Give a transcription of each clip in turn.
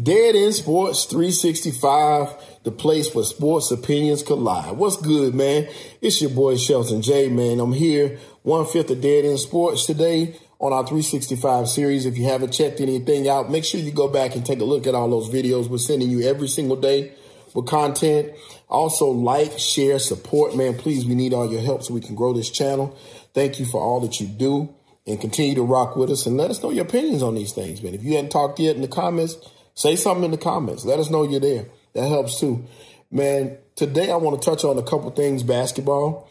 Dead End Sports 365, the place where sports opinions collide. What's good, man? It's your boy Shelton J, man. I'm here, one fifth of Dead End Sports today on our 365 series. If you haven't checked anything out, make sure you go back and take a look at all those videos we're sending you every single day with content. Also, like, share, support, man. Please, we need all your help so we can grow this channel. Thank you for all that you do and continue to rock with us and let us know your opinions on these things, man. If you hadn't talked yet in the comments, say something in the comments. Let us know you're there. That helps too. Man, today I want to touch on a couple things basketball.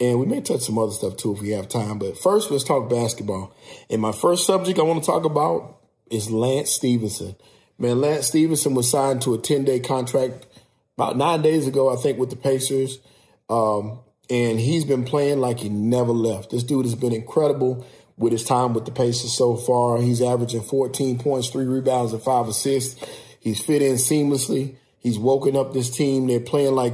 And we may touch some other stuff too if we have time. But first, let's talk basketball. And my first subject I want to talk about is Lance Stephenson. Man, Lance Stephenson was signed to a 10 day contract about nine days ago, I think, with the Pacers. Um, and he's been playing like he never left. This dude has been incredible with his time with the Pacers so far. He's averaging 14 points, three rebounds, and five assists. He's fit in seamlessly. He's woken up this team. They're playing like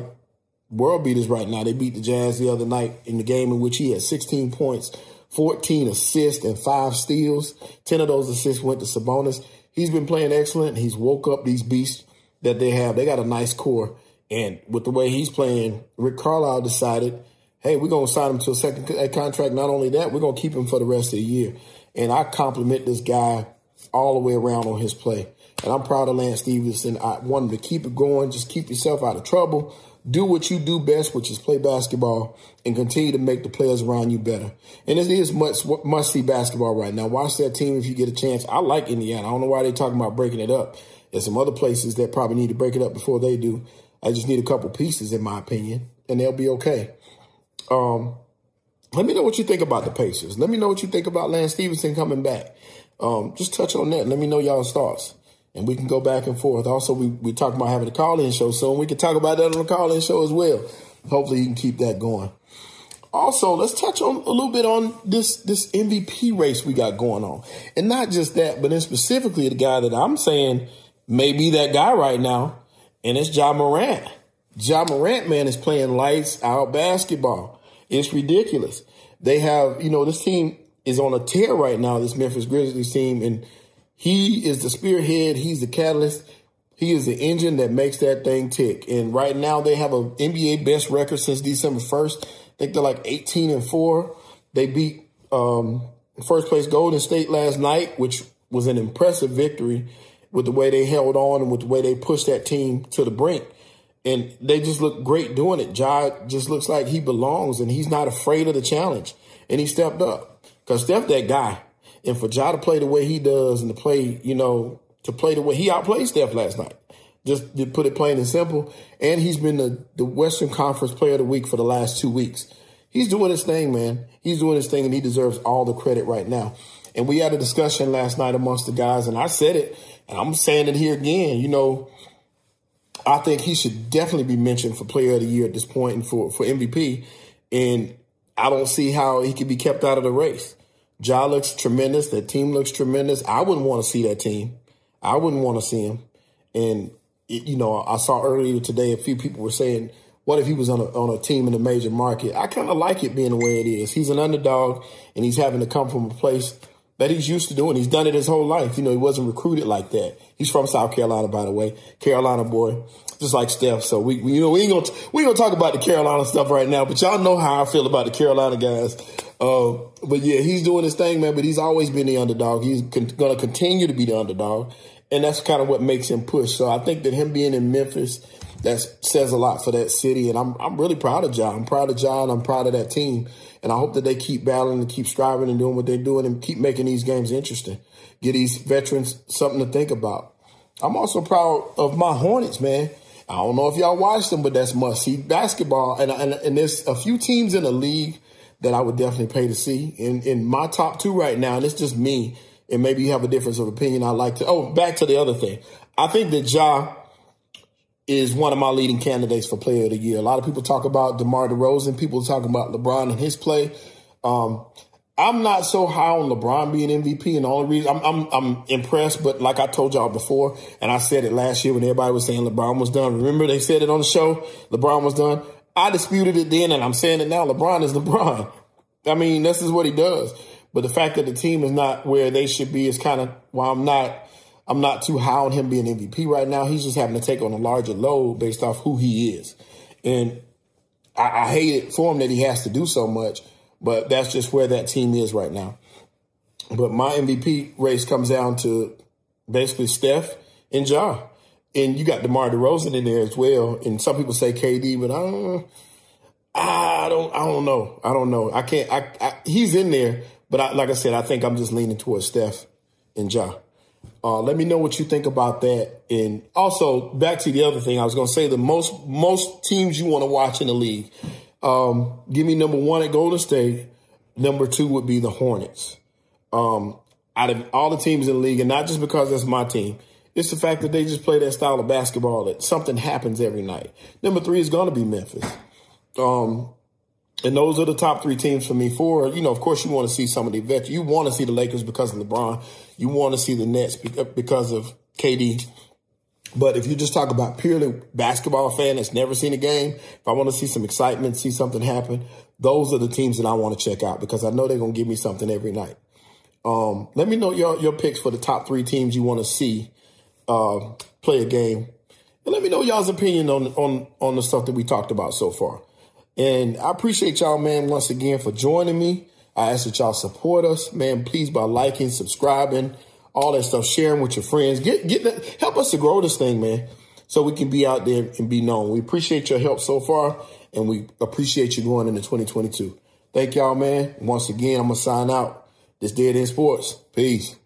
world beaters right now. They beat the Jazz the other night in the game in which he had 16 points, 14 assists, and five steals. 10 of those assists went to Sabonis. He's been playing excellent. He's woke up these beasts that they have. They got a nice core. And with the way he's playing, Rick Carlisle decided, hey, we're going to sign him to a second contract. Not only that, we're going to keep him for the rest of the year. And I compliment this guy all the way around on his play. And I'm proud of Lance Stephenson. I want him to keep it going. Just keep yourself out of trouble. Do what you do best, which is play basketball and continue to make the players around you better. And it is much must see basketball right now. Watch that team if you get a chance. I like Indiana. I don't know why they're talking about breaking it up. There's some other places that probably need to break it up before they do. I just need a couple pieces, in my opinion, and they'll be okay. Um, let me know what you think about the Pacers. Let me know what you think about Lance Stephenson coming back. Um, just touch on that. Let me know y'all's thoughts. And we can go back and forth. Also, we, we talked about having a call-in show soon. We can talk about that on the call-in show as well. Hopefully you can keep that going. Also, let's touch on a little bit on this this MVP race we got going on. And not just that, but then specifically the guy that I'm saying may be that guy right now, and it's Ja Morant. Ja Morant, man, is playing lights out basketball. It's ridiculous. They have, you know, this team is on a tear right now, this Memphis Grizzlies team, and he is the spearhead. He's the catalyst. He is the engine that makes that thing tick. And right now they have an NBA best record since December 1st. I think they're like 18 and 4. They beat um, first place Golden State last night, which was an impressive victory with the way they held on and with the way they pushed that team to the brink. And they just look great doing it. Ja just looks like he belongs and he's not afraid of the challenge. And he stepped up. Because Steph, that guy. And for Ja to play the way he does and to play, you know, to play the way he outplayed Steph last night. Just to put it plain and simple. And he's been the, the Western Conference Player of the Week for the last two weeks. He's doing his thing, man. He's doing his thing and he deserves all the credit right now. And we had a discussion last night amongst the guys, and I said it, and I'm saying it here again. You know, I think he should definitely be mentioned for player of the year at this point and for, for MVP. And I don't see how he could be kept out of the race. Ja looks tremendous. That team looks tremendous. I wouldn't want to see that team. I wouldn't want to see him. And, it, you know, I saw earlier today a few people were saying, what if he was on a, on a team in a major market? I kind of like it being the way it is. He's an underdog and he's having to come from a place that he's used to doing. He's done it his whole life. You know, he wasn't recruited like that. He's from South Carolina, by the way, Carolina boy, just like Steph. So we, we you know, we ain't gonna we ain't gonna talk about the Carolina stuff right now, but y'all know how I feel about the Carolina guys. Uh, but yeah, he's doing his thing, man. But he's always been the underdog. He's con- gonna continue to be the underdog, and that's kind of what makes him push. So I think that him being in Memphis, that says a lot for that city, and I'm I'm really proud of Ja. I'm proud of Ja. I'm proud of that team. And I hope that they keep battling and keep striving and doing what they're doing and keep making these games interesting. Get these veterans something to think about. I'm also proud of my Hornets, man. I don't know if y'all watched them, but that's must see basketball. And, and, and there's a few teams in the league that I would definitely pay to see. In, in my top two right now, and it's just me, and maybe you have a difference of opinion. I like to, oh, back to the other thing. I think that Ja is one of my leading candidates for player of the year. A lot of people talk about DeMar DeRozan. People talk about LeBron and his play. Um, I'm not so high on LeBron being MVP, and all the only reason I'm, I'm, I'm impressed, but like I told y'all before, and I said it last year when everybody was saying LeBron was done. Remember they said it on the show, LeBron was done. I disputed it then, and I'm saying it now. LeBron is LeBron. I mean, this is what he does. But the fact that the team is not where they should be is kind of why I'm not I'm not too high on him being MVP right now. He's just having to take on a larger load based off who he is. And I, I hate it for him that he has to do so much, but that's just where that team is right now. But my MVP race comes down to basically Steph and Ja. And you got DeMar DeRozan in there as well. And some people say KD, but I don't I don't I don't know. I don't know. I can't I, I he's in there, but I, like I said, I think I'm just leaning towards Steph and Ja. Uh, let me know what you think about that. And also back to the other thing, I was going to say the most most teams you want to watch in the league. Um, give me number one at Golden State. Number two would be the Hornets. Um, out of all the teams in the league, and not just because that's my team, it's the fact that they just play that style of basketball that something happens every night. Number three is going to be Memphis. Um, and those are the top three teams for me. For you know, of course, you want to see some of the vets. You want to see the Lakers because of LeBron. You want to see the Nets because of KD. But if you just talk about purely basketball fan that's never seen a game, if I want to see some excitement, see something happen, those are the teams that I want to check out because I know they're going to give me something every night. Um, let me know your, your picks for the top three teams you want to see uh, play a game. And let me know y'all's opinion on, on, on the stuff that we talked about so far. And I appreciate y'all, man, once again for joining me. I ask that y'all support us, man. Please by liking, subscribing, all that stuff, sharing with your friends. Get get that, help us to grow this thing, man, so we can be out there and be known. We appreciate your help so far, and we appreciate you going into 2022. Thank y'all, man. Once again, I'm gonna sign out. This Dead End Sports. Peace.